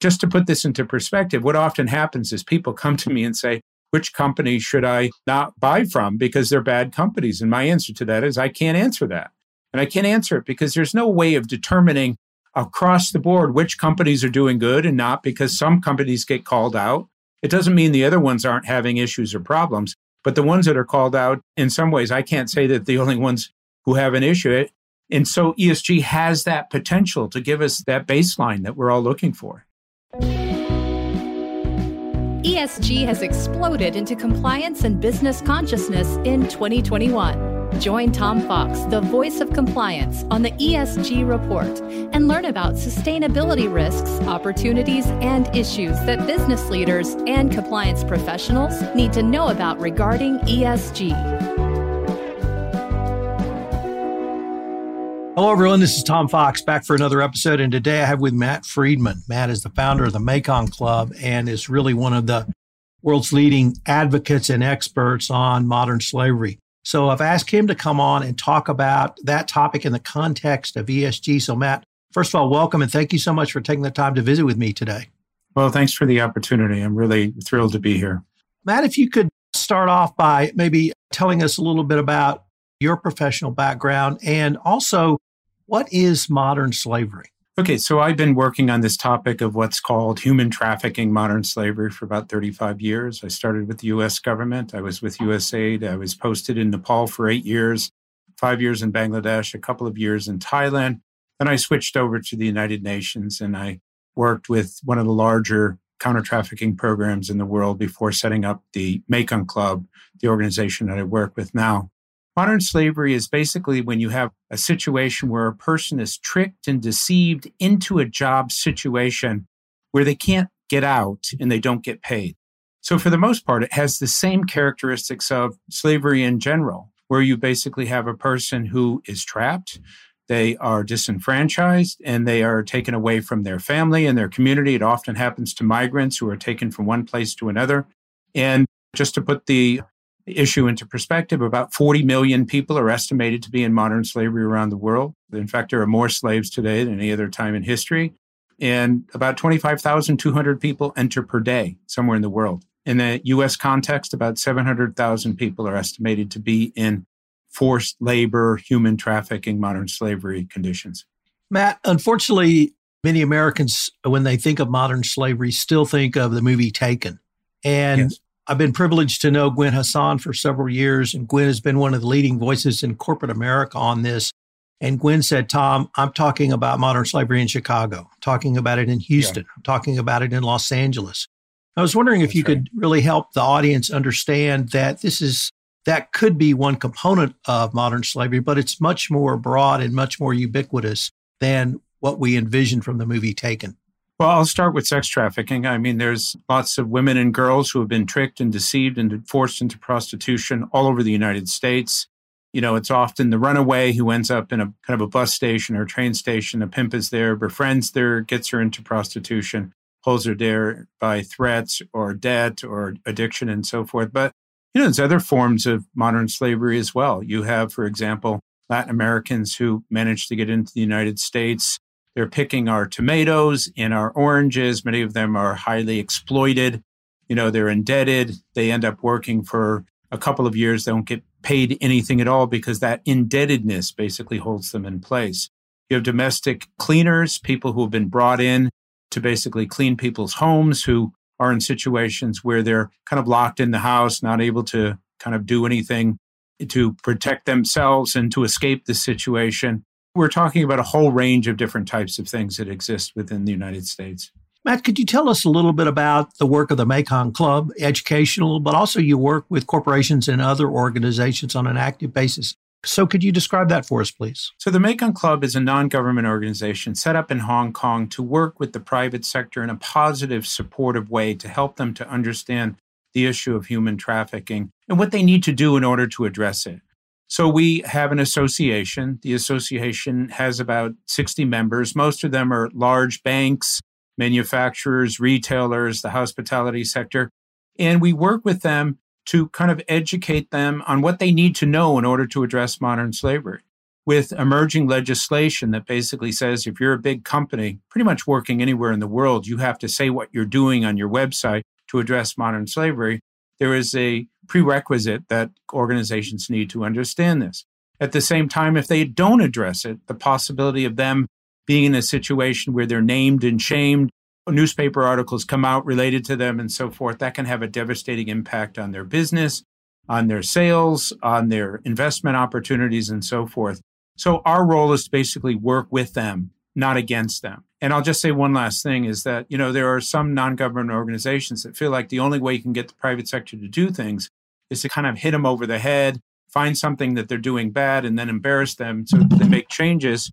just to put this into perspective, what often happens is people come to me and say, which company should I not buy from because they're bad companies? And my answer to that is I can't answer that. And I can't answer it because there's no way of determining across the board which companies are doing good and not because some companies get called out. It doesn't mean the other ones aren't having issues or problems, but the ones that are called out, in some ways, I can't say that the only ones who have an issue. And so ESG has that potential to give us that baseline that we're all looking for. ESG has exploded into compliance and business consciousness in 2021. Join Tom Fox, the voice of compliance, on the ESG report and learn about sustainability risks, opportunities, and issues that business leaders and compliance professionals need to know about regarding ESG. Hello, everyone. This is Tom Fox back for another episode. And today I have with Matt Friedman. Matt is the founder of the Mekong Club and is really one of the world's leading advocates and experts on modern slavery. So I've asked him to come on and talk about that topic in the context of ESG. So, Matt, first of all, welcome and thank you so much for taking the time to visit with me today. Well, thanks for the opportunity. I'm really thrilled to be here. Matt, if you could start off by maybe telling us a little bit about your professional background and also what is modern slavery? Okay, so I've been working on this topic of what's called human trafficking, modern slavery for about 35 years. I started with the US government, I was with USAID, I was posted in Nepal for eight years, five years in Bangladesh, a couple of years in Thailand. Then I switched over to the United Nations and I worked with one of the larger counter trafficking programs in the world before setting up the Mekong Club, the organization that I work with now. Modern slavery is basically when you have a situation where a person is tricked and deceived into a job situation where they can't get out and they don't get paid. So, for the most part, it has the same characteristics of slavery in general, where you basically have a person who is trapped, they are disenfranchised, and they are taken away from their family and their community. It often happens to migrants who are taken from one place to another. And just to put the issue into perspective, about 40 million people are estimated to be in modern slavery around the world. In fact, there are more slaves today than any other time in history. And about 25,200 people enter per day somewhere in the world. In the US context, about 700,000 people are estimated to be in forced labor, human trafficking, modern slavery conditions. Matt, unfortunately, many Americans, when they think of modern slavery, still think of the movie Taken. And yes. I've been privileged to know Gwen Hassan for several years, and Gwen has been one of the leading voices in corporate America on this. And Gwen said, Tom, I'm talking about modern slavery in Chicago, I'm talking about it in Houston, yeah. I'm talking about it in Los Angeles. I was wondering if That's you right. could really help the audience understand that this is that could be one component of modern slavery, but it's much more broad and much more ubiquitous than what we envisioned from the movie Taken. Well, I'll start with sex trafficking. I mean, there's lots of women and girls who have been tricked and deceived and forced into prostitution all over the United States. You know, it's often the runaway who ends up in a kind of a bus station or train station. A pimp is there, befriends her, gets her into prostitution, holds her there by threats or debt or addiction and so forth. But, you know, there's other forms of modern slavery as well. You have, for example, Latin Americans who managed to get into the United States they're picking our tomatoes and our oranges. Many of them are highly exploited. You know, they're indebted. They end up working for a couple of years. They don't get paid anything at all because that indebtedness basically holds them in place. You have domestic cleaners, people who have been brought in to basically clean people's homes who are in situations where they're kind of locked in the house, not able to kind of do anything to protect themselves and to escape the situation. We're talking about a whole range of different types of things that exist within the United States. Matt, could you tell us a little bit about the work of the Mekong Club, educational, but also you work with corporations and other organizations on an active basis? So, could you describe that for us, please? So, the Mekong Club is a non government organization set up in Hong Kong to work with the private sector in a positive, supportive way to help them to understand the issue of human trafficking and what they need to do in order to address it. So we have an association. The association has about 60 members. Most of them are large banks, manufacturers, retailers, the hospitality sector. And we work with them to kind of educate them on what they need to know in order to address modern slavery. with emerging legislation that basically says if you're a big company, pretty much working anywhere in the world, you have to say what you're doing on your website to address modern slavery. There is a prerequisite that organizations need to understand this. At the same time, if they don't address it, the possibility of them being in a situation where they're named and shamed, newspaper articles come out related to them and so forth, that can have a devastating impact on their business, on their sales, on their investment opportunities, and so forth. So our role is to basically work with them, not against them. And I'll just say one last thing is that, you know, there are some non-government organizations that feel like the only way you can get the private sector to do things is to kind of hit them over the head, find something that they're doing bad and then embarrass them so they make changes.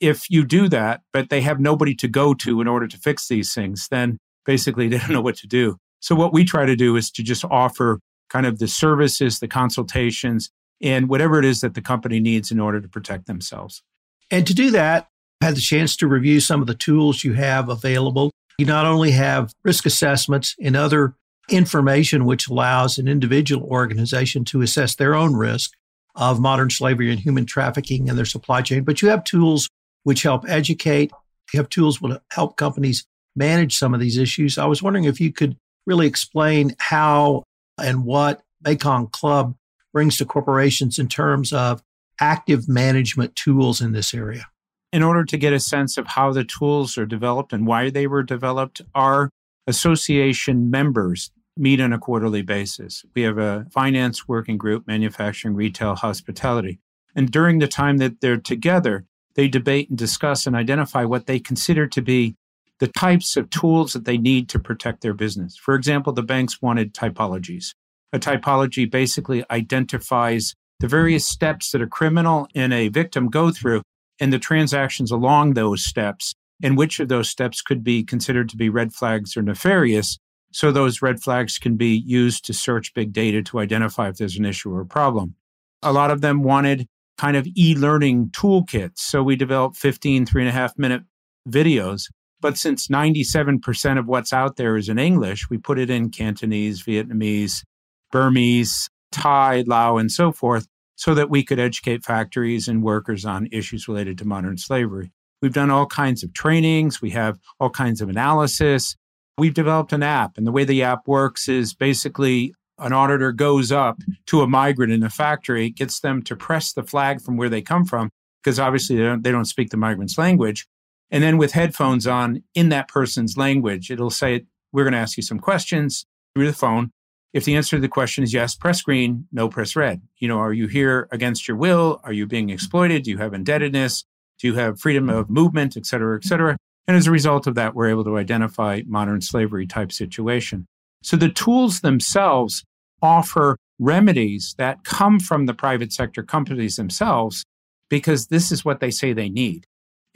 If you do that, but they have nobody to go to in order to fix these things, then basically they don't know what to do. So what we try to do is to just offer kind of the services, the consultations, and whatever it is that the company needs in order to protect themselves. And to do that, I had the chance to review some of the tools you have available. You not only have risk assessments and other information which allows an individual organization to assess their own risk of modern slavery and human trafficking in their supply chain, but you have tools which help educate. You have tools which help companies manage some of these issues. I was wondering if you could really explain how and what Mekong Club brings to corporations in terms of active management tools in this area? In order to get a sense of how the tools are developed and why they were developed, our association members meet on a quarterly basis. We have a finance working group, manufacturing, retail, hospitality. And during the time that they're together, they debate and discuss and identify what they consider to be the types of tools that they need to protect their business. For example, the banks wanted typologies. A typology basically identifies the various steps that a criminal and a victim go through and the transactions along those steps and which of those steps could be considered to be red flags or nefarious. So those red flags can be used to search big data to identify if there's an issue or a problem. A lot of them wanted kind of e-learning toolkits. So we developed 15 three and a half minute videos. But since 97% of what's out there is in English, we put it in Cantonese, Vietnamese, Burmese, Thai, Lao, and so forth, so that we could educate factories and workers on issues related to modern slavery. We've done all kinds of trainings. We have all kinds of analysis. We've developed an app, and the way the app works is basically an auditor goes up to a migrant in a factory, gets them to press the flag from where they come from, because obviously they don't, they don't speak the migrant's language. And then with headphones on in that person's language, it'll say, We're going to ask you some questions through the phone. If the answer to the question is yes, press green, no, press red. You know, are you here against your will? Are you being exploited? Do you have indebtedness? Do you have freedom of movement, et cetera, et cetera? And as a result of that, we're able to identify modern slavery type situation. So the tools themselves offer remedies that come from the private sector companies themselves because this is what they say they need.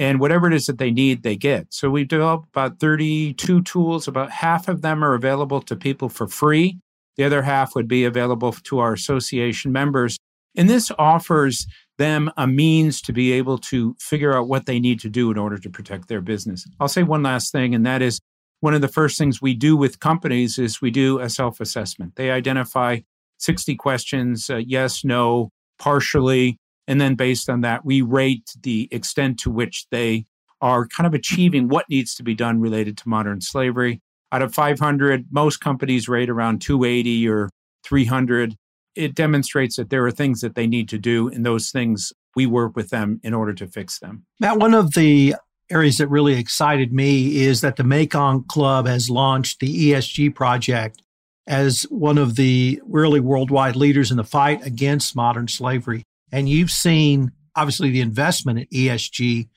And whatever it is that they need, they get. So we've developed about 32 tools. About half of them are available to people for free. The other half would be available to our association members. And this offers them a means to be able to figure out what they need to do in order to protect their business. I'll say one last thing, and that is one of the first things we do with companies is we do a self assessment. They identify 60 questions uh, yes, no, partially. And then based on that, we rate the extent to which they are kind of achieving what needs to be done related to modern slavery out of 500, most companies rate around 280 or 300. It demonstrates that there are things that they need to do, and those things we work with them in order to fix them. Matt, one of the areas that really excited me is that the Mekong Club has launched the ESG project as one of the really worldwide leaders in the fight against modern slavery. And you've seen, obviously, the investment in ESG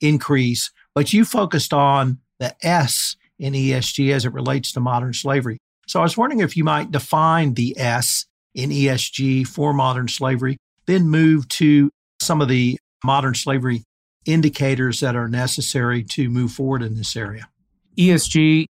increase, but you focused on the S in ESG as it relates to modern slavery. So I was wondering if you might define the S in ESG for modern slavery, then move to some of the modern slavery indicators that are necessary to move forward in this area. ESG,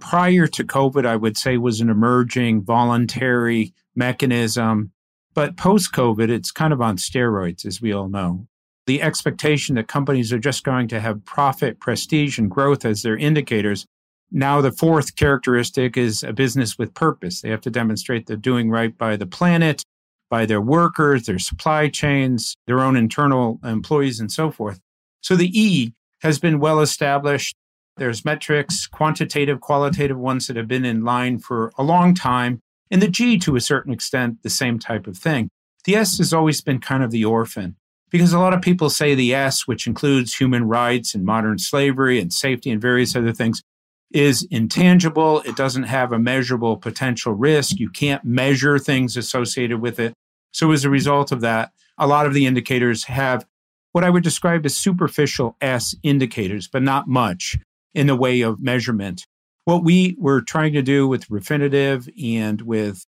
prior to COVID, I would say was an emerging voluntary mechanism. But post COVID, it's kind of on steroids, as we all know. The expectation that companies are just going to have profit, prestige, and growth as their indicators now, the fourth characteristic is a business with purpose. They have to demonstrate they're doing right by the planet, by their workers, their supply chains, their own internal employees, and so forth. So the E has been well established. There's metrics, quantitative, qualitative ones that have been in line for a long time. And the G, to a certain extent, the same type of thing. The S has always been kind of the orphan because a lot of people say the S, which includes human rights and modern slavery and safety and various other things, is intangible. It doesn't have a measurable potential risk. You can't measure things associated with it. So, as a result of that, a lot of the indicators have what I would describe as superficial S indicators, but not much in the way of measurement. What we were trying to do with Refinitiv and with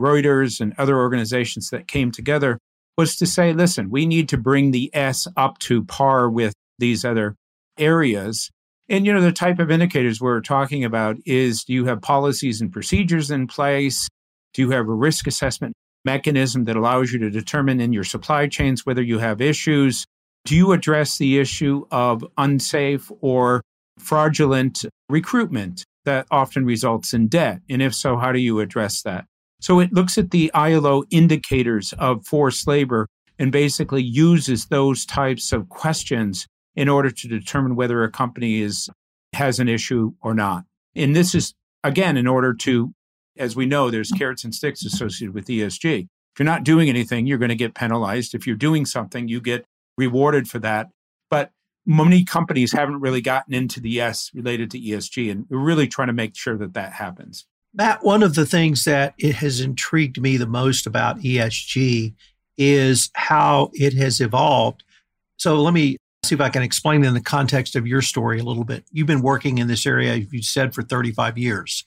Reuters and other organizations that came together was to say, listen, we need to bring the S up to par with these other areas. And, you know, the type of indicators we're talking about is do you have policies and procedures in place? Do you have a risk assessment mechanism that allows you to determine in your supply chains whether you have issues? Do you address the issue of unsafe or fraudulent recruitment that often results in debt? And if so, how do you address that? So it looks at the ILO indicators of forced labor and basically uses those types of questions in order to determine whether a company is has an issue or not. And this is again in order to as we know there's carrots and sticks associated with ESG. If you're not doing anything, you're going to get penalized. If you're doing something, you get rewarded for that. But many companies haven't really gotten into the S related to ESG and we're really trying to make sure that that happens. Matt, one of the things that it has intrigued me the most about ESG is how it has evolved. So let me see if I can explain in the context of your story a little bit. You've been working in this area, you said, for 35 years.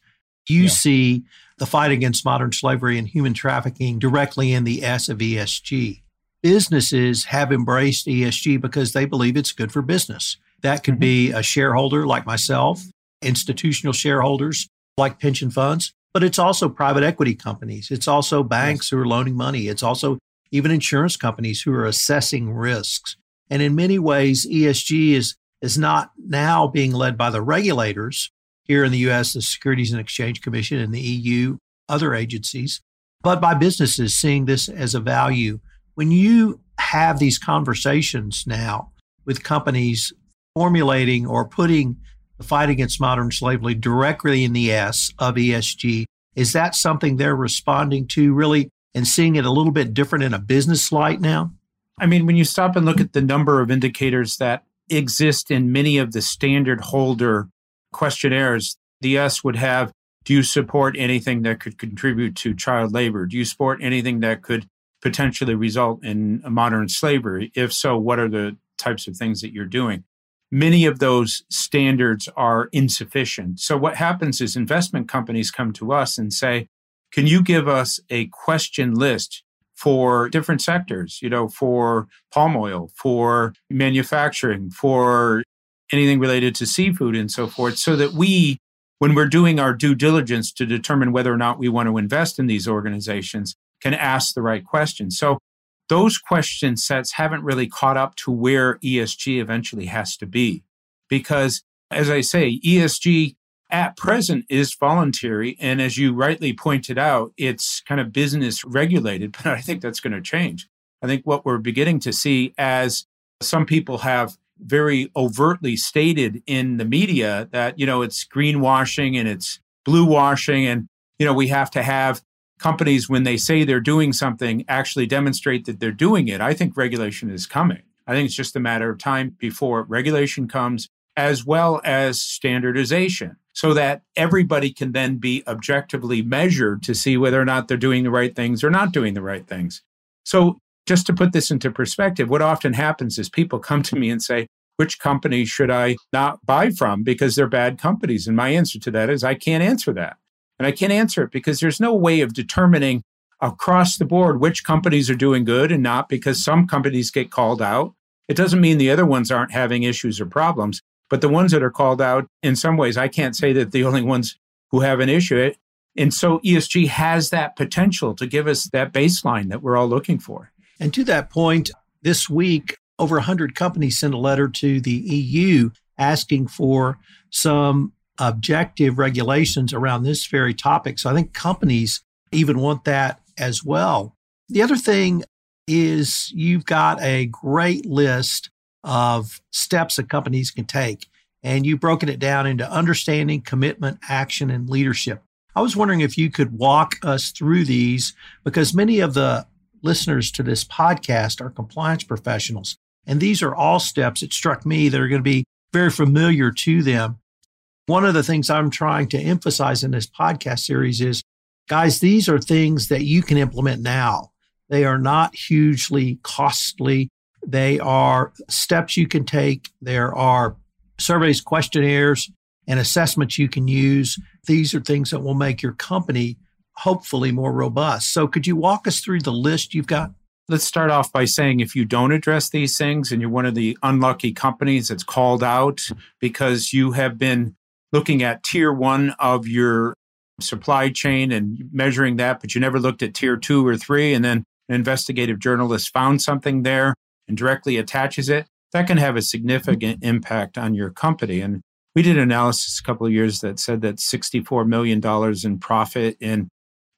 You yeah. see the fight against modern slavery and human trafficking directly in the S of ESG. Businesses have embraced ESG because they believe it's good for business. That could mm-hmm. be a shareholder like myself, institutional shareholders like pension funds, but it's also private equity companies. It's also banks yes. who are loaning money. It's also even insurance companies who are assessing risks. And in many ways, ESG is, is not now being led by the regulators here in the US, the Securities and Exchange Commission and the EU, other agencies, but by businesses seeing this as a value. When you have these conversations now with companies formulating or putting the fight against modern slavery directly in the S of ESG. Is that something they're responding to really and seeing it a little bit different in a business light now? I mean, when you stop and look at the number of indicators that exist in many of the standard holder questionnaires, the S would have do you support anything that could contribute to child labor? Do you support anything that could potentially result in modern slavery? If so, what are the types of things that you're doing? many of those standards are insufficient. So what happens is investment companies come to us and say, can you give us a question list for different sectors, you know, for palm oil, for manufacturing, for anything related to seafood and so forth, so that we, when we're doing our due diligence to determine whether or not we want to invest in these organizations, can ask the right questions. So those question sets haven't really caught up to where ESG eventually has to be. Because as I say, ESG at present is voluntary. And as you rightly pointed out, it's kind of business regulated, but I think that's going to change. I think what we're beginning to see as some people have very overtly stated in the media that, you know, it's greenwashing and it's blue washing and, you know, we have to have companies, when they say they're doing something, actually demonstrate that they're doing it. I think regulation is coming. I think it's just a matter of time before regulation comes, as well as standardization, so that everybody can then be objectively measured to see whether or not they're doing the right things or not doing the right things. So, just to put this into perspective, what often happens is people come to me and say, which company should I not buy from because they're bad companies? And my answer to that is I can't answer that. And I can't answer it because there's no way of determining across the board which companies are doing good and not because some companies get called out. It doesn't mean the other ones aren't having issues or problems, but the ones that are called out, in some ways, I can't say that the only ones who have an issue. And so ESG has that potential to give us that baseline that we're all looking for. And to that point, this week, over 100 companies sent a letter to the EU asking for some objective regulations around this very topic. So I think companies even want that as well. The other thing is you've got a great list of steps that companies can take, and you've broken it down into understanding, commitment, action, and leadership. I was wondering if you could walk us through these because many of the listeners to this podcast are compliance professionals. And these are all steps it struck me that are going to be very familiar to them. One of the things I'm trying to emphasize in this podcast series is guys, these are things that you can implement now. They are not hugely costly. They are steps you can take. There are surveys, questionnaires, and assessments you can use. These are things that will make your company hopefully more robust. So, could you walk us through the list you've got? Let's start off by saying if you don't address these things and you're one of the unlucky companies that's called out because you have been looking at tier one of your supply chain and measuring that, but you never looked at tier two or three, and then an investigative journalist found something there and directly attaches it, that can have a significant impact on your company. And we did an analysis a couple of years that said that $64 million in profit in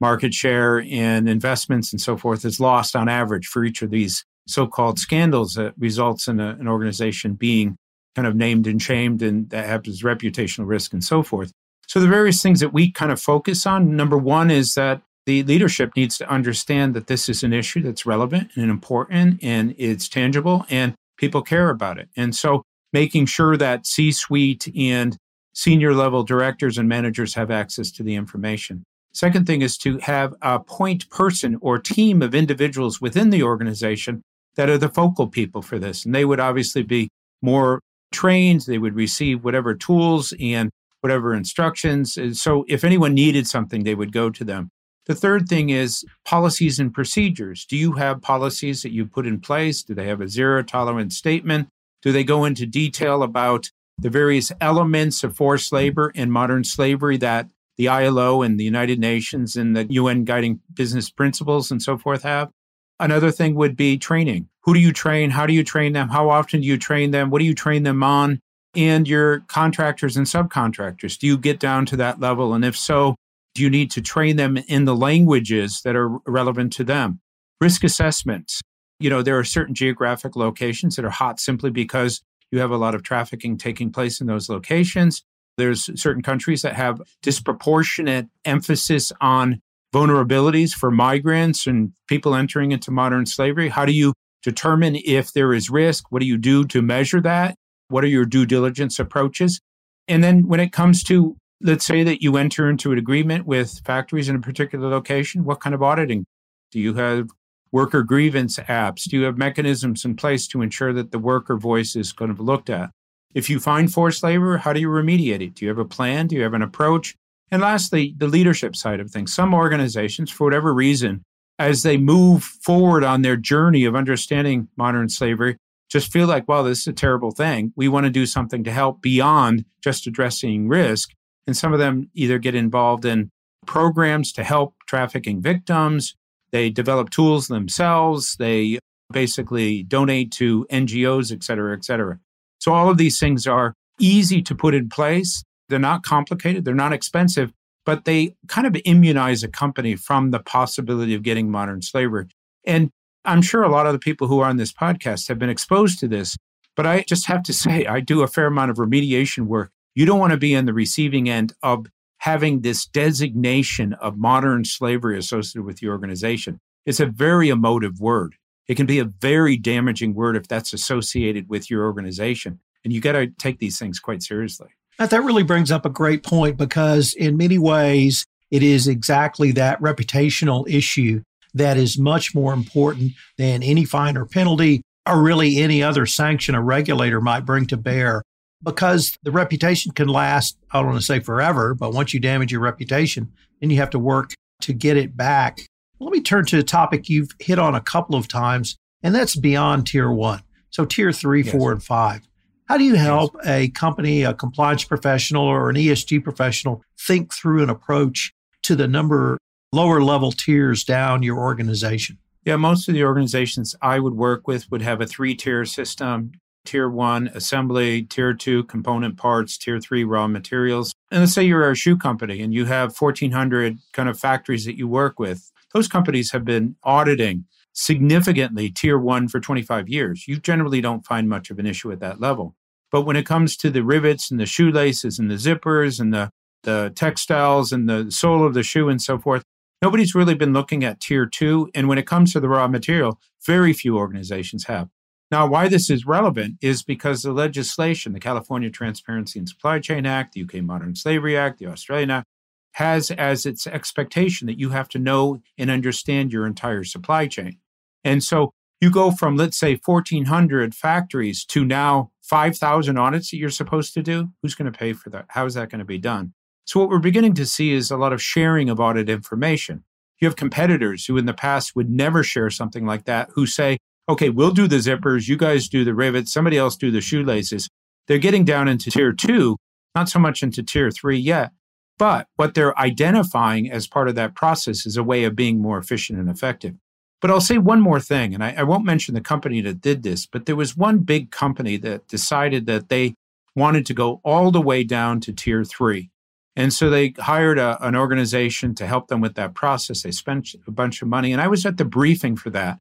market share and investments and so forth is lost on average for each of these so-called scandals that results in a, an organization being kind of named and shamed and that has reputational risk and so forth. So the various things that we kind of focus on, number one is that the leadership needs to understand that this is an issue that's relevant and important and it's tangible and people care about it. And so making sure that C suite and senior level directors and managers have access to the information. Second thing is to have a point person or team of individuals within the organization that are the focal people for this. And they would obviously be more trained, they would receive whatever tools and whatever instructions. And so if anyone needed something, they would go to them. The third thing is policies and procedures. Do you have policies that you put in place? Do they have a zero tolerance statement? Do they go into detail about the various elements of forced labor and modern slavery that the ILO and the United Nations and the UN guiding business principles and so forth have? Another thing would be training. Who do you train? How do you train them? How often do you train them? What do you train them on? And your contractors and subcontractors, do you get down to that level? And if so, you need to train them in the languages that are relevant to them? Risk assessments. You know, there are certain geographic locations that are hot simply because you have a lot of trafficking taking place in those locations. There's certain countries that have disproportionate emphasis on vulnerabilities for migrants and people entering into modern slavery. How do you determine if there is risk? What do you do to measure that? What are your due diligence approaches? And then when it comes to let's say that you enter into an agreement with factories in a particular location. What kind of auditing? Do you have worker grievance apps? Do you have mechanisms in place to ensure that the worker voice is to be looked at? If you find forced labor, how do you remediate it? Do you have a plan? Do you have an approach? And lastly, the leadership side of things. Some organizations, for whatever reason, as they move forward on their journey of understanding modern slavery, just feel like, well, this is a terrible thing. We want to do something to help beyond just addressing risk. And some of them either get involved in programs to help trafficking victims, they develop tools themselves, they basically donate to NGOs, et cetera, et cetera. So all of these things are easy to put in place. They're not complicated, they're not expensive, but they kind of immunize a company from the possibility of getting modern slavery. And I'm sure a lot of the people who are on this podcast have been exposed to this, but I just have to say, I do a fair amount of remediation work you don't want to be on the receiving end of having this designation of modern slavery associated with your organization. It's a very emotive word. It can be a very damaging word if that's associated with your organization. And you got to take these things quite seriously. That really brings up a great point because, in many ways, it is exactly that reputational issue that is much more important than any fine or penalty or really any other sanction a regulator might bring to bear because the reputation can last, I don't want to say forever, but once you damage your reputation, then you have to work to get it back. Let me turn to a topic you've hit on a couple of times, and that's beyond tier one. So, tier three, yes. four, and five. How do you help yes. a company, a compliance professional, or an ESG professional think through an approach to the number lower level tiers down your organization? Yeah, most of the organizations I would work with would have a three tier system tier one assembly, tier two component parts, tier three raw materials. And let's say you're a shoe company and you have 1,400 kind of factories that you work with. Those companies have been auditing significantly tier one for 25 years. You generally don't find much of an issue at that level. But when it comes to the rivets and the shoelaces and the zippers and the, the textiles and the sole of the shoe and so forth, nobody's really been looking at tier two. And when it comes to the raw material, very few organizations have. Now, why this is relevant is because the legislation, the California Transparency and Supply Chain Act, the UK Modern Slavery Act, the Australian Act, has as its expectation that you have to know and understand your entire supply chain. And so you go from, let's say, 1,400 factories to now 5,000 audits that you're supposed to do. Who's going to pay for that? How is that going to be done? So, what we're beginning to see is a lot of sharing of audit information. You have competitors who in the past would never share something like that, who say, okay, we'll do the zippers, you guys do the rivets, somebody else do the shoelaces. They're getting down into tier two, not so much into tier three yet. But what they're identifying as part of that process is a way of being more efficient and effective. But I'll say one more thing, and I, I, won't mention the company that did this, but there was one big company that decided that they wanted to go all the way down to tier three. And so they hired a, an organization to help them with that process. They spent a bunch of money, and I was at the briefing for that.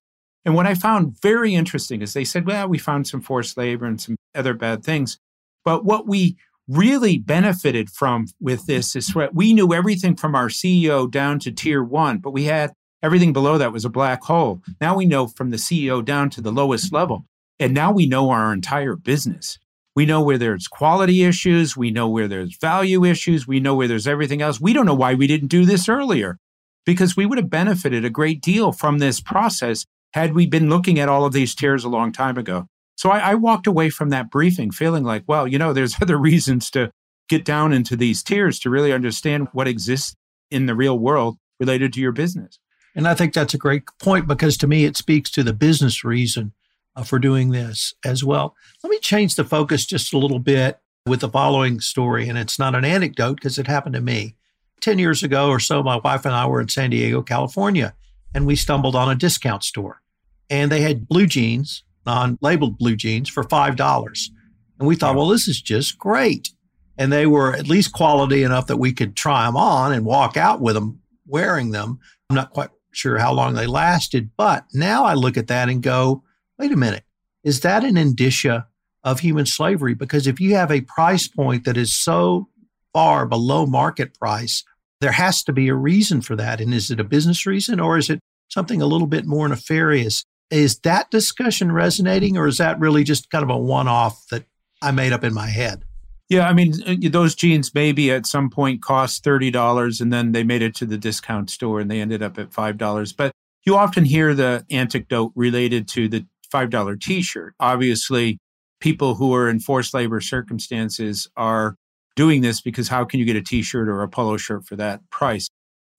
And what I found very interesting is they said, well, we found some forced labor and some other bad things. But what we really benefited from with this is what we knew everything from our CEO down to tier one, but we had everything below that was a black hole. Now we know from the CEO down to the lowest level. And now we know our entire business. We know where there's quality issues. We know where there's value issues. We know where there's everything else. We don't know why we didn't do this earlier because we would have benefited a great deal from this process had we been looking at all of these tiers a long time ago. So I, I, walked away from that briefing feeling like, well, you know, there's other reasons to get down into these tiers to really understand what exists in the real world related to your business. And I think that's a great point because to me, it speaks to the business reason uh, for doing this as well. Let me change the focus just a little bit with the following story. And it's not an anecdote because it happened to me. 10 years ago or so, my wife and I were in San Diego, California, and we stumbled on a discount store. And they had blue jeans non labeled blue jeans for $5. And we thought, well, this is just great. And they were at least quality enough that we could try them on and walk out with them wearing them. I'm not quite sure how long they lasted, but now I look at that and go, wait a minute, is that an indicia of human slavery? Because if you have a price point that is so far below market price, there has to be a reason for that. And is it a business reason or is it something a little bit more nefarious? Is that discussion resonating, or is that really just kind of a one off that I made up in my head? Yeah, I mean, uh, those jeans maybe at some point cost $30 and then they made it to the discount store and they ended up at $5. But you often hear the anecdote related to the $5 t shirt. Obviously, people who are in forced labor circumstances are doing this because how can you get a t shirt or a polo shirt for that price?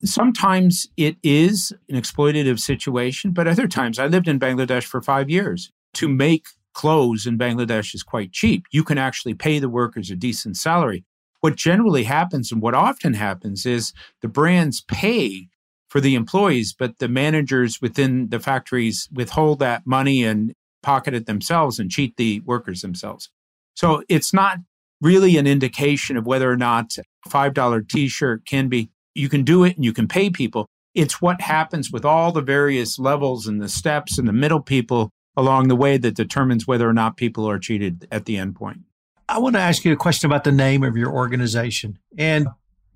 Sometimes it is an exploitative situation, but other times I lived in Bangladesh for five years. To make clothes in Bangladesh is quite cheap. You can actually pay the workers a decent salary. What generally happens and what often happens is the brands pay for the employees, but the managers within the factories withhold that money and pocket it themselves and cheat the workers themselves. So it's not really an indication of whether or not a $5 t shirt can be you can do it and you can pay people. It's what happens with all the various levels and the steps and the middle people along the way that determines whether or not people are cheated at the end point. I want to ask you a question about the name of your organization. And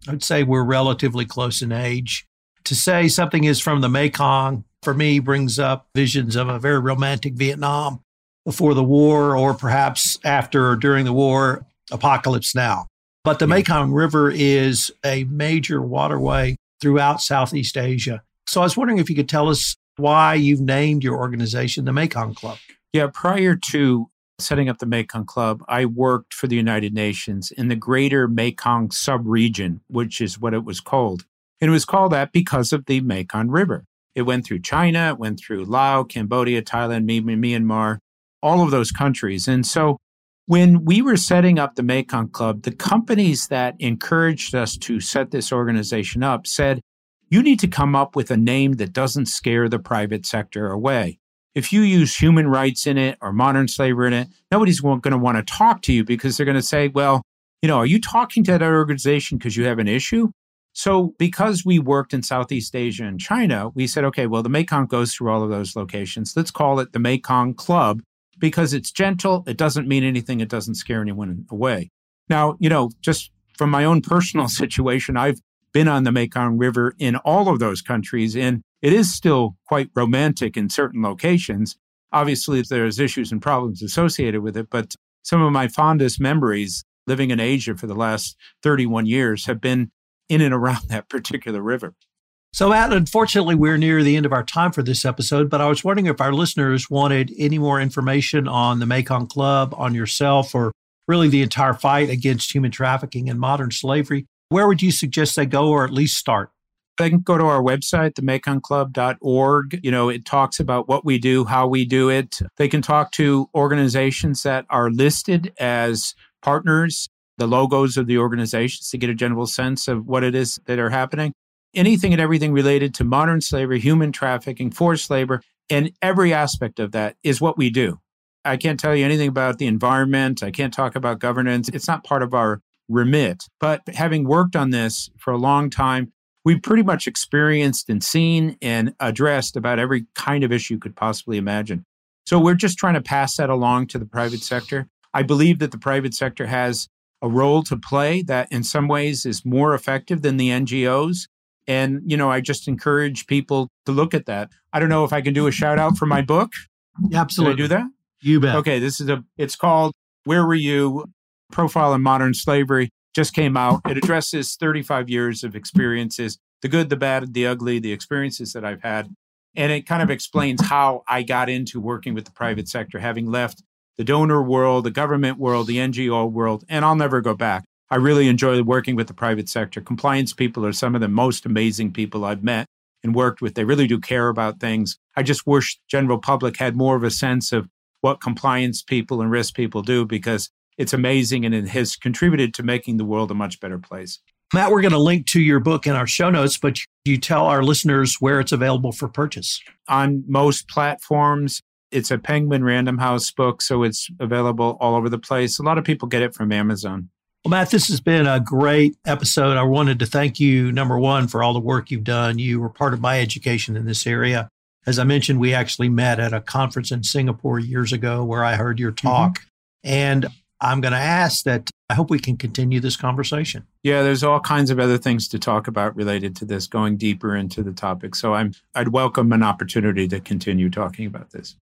I'd say we're relatively close in age. To say something is from the Mekong, for me, brings up visions of a very romantic Vietnam before the war, or perhaps after or during the war, Apocalypse Now. But the yeah. Mekong River is a major waterway throughout Southeast Asia. So I was wondering if you could tell us why you've named your organization the Mekong Club. Yeah, prior to setting up the Mekong Club, I worked for the United Nations in the greater Mekong subregion, which is what it was called. And it was called that because of the Mekong River. It went through China, it went through Laos, Cambodia, Thailand, Myanmar, all of those countries. And so when we were setting up the Mekong Club, the companies that encouraged us to set this organization up said, you need to come up with a name that doesn't scare the private sector away. if you use human rights in it or modern slavery in it, nobody's going to want to talk to you because they're going to say, well, you know, are you talking to that organization because you have an issue? So, because we worked in Southeast Asia and China, we said, okay, well, the Mekong goes through all of those locations. Let's call it the Mekong Club because it's gentle. It doesn't mean anything. It doesn't scare anyone away. Now, you know, just from my own personal situation, I've been on the Mekong River in all of those countries, and it is still quite romantic in certain locations. Obviously, there's issues and problems associated with it, but some of my fondest memories living in Asia for the last 31 years have been in and around that particular river. So, Matt, unfortunately, we're near the end of our time for this episode, but I was wondering if our listeners wanted any more information on the Mekong Club, on yourself, or really the entire fight against human trafficking and modern slavery. Where would you suggest they go or at least start? They can go to our website, themekongclub.org. You know, it talks about what we do, how we do it. They can talk to organizations that are listed as partners, the logos of the organizations to get a general sense of what it is that are happening. Anything and everything related to modern slavery, human trafficking, forced labor, and every aspect of that is what we do. I can't tell you anything about the environment. I can't talk about governance. It's not part of our remit. But having worked on this for a long time, we've pretty much experienced and seen and addressed about every kind of issue you could possibly imagine. So we're just trying to pass that along to the private sector. I believe that the private sector has a role to play that in some ways is more effective than the NGOs. And, you know, I just encourage people to look at that. I don't know if I can do a shout out for my book. Absolutely. Can I do that? You bet. Okay, this is a it's called Where Were You? Profile in Modern Slavery. Just came out. It addresses 35 years of experiences, the good, the bad, the ugly, the experiences that I've had. And it kind of explains how I got into working with the private sector, having left the donor world, the government world, the NGO world, and I'll never go back. I really enjoy working with the private sector. Compliance people are some of the most amazing people I've met and worked with. They really do care about things. I just wish general public had more of a sense of what compliance people and risk people do because it's amazing and it has contributed to making the world a much better place. Matt, we're going to link to your book in our show notes, but you tell our listeners where it's available for purchase. On most platforms, it's a Penguin Random House book, so it's available all over the place. A lot of people get it from Amazon. Well, Matt, this has been a great episode. I wanted to thank you, number one, for all the work you've done. You were part of my education in this area. As I mentioned, we actually met at a conference in Singapore years ago where I heard your mm-hmm. talk. Mm-hmm. And I'm going to ask that I hope we can continue this conversation. Yeah, there's all kinds of other things to talk about related to this, going deeper into the topic. So I'm I'd welcome an opportunity to continue talking about this.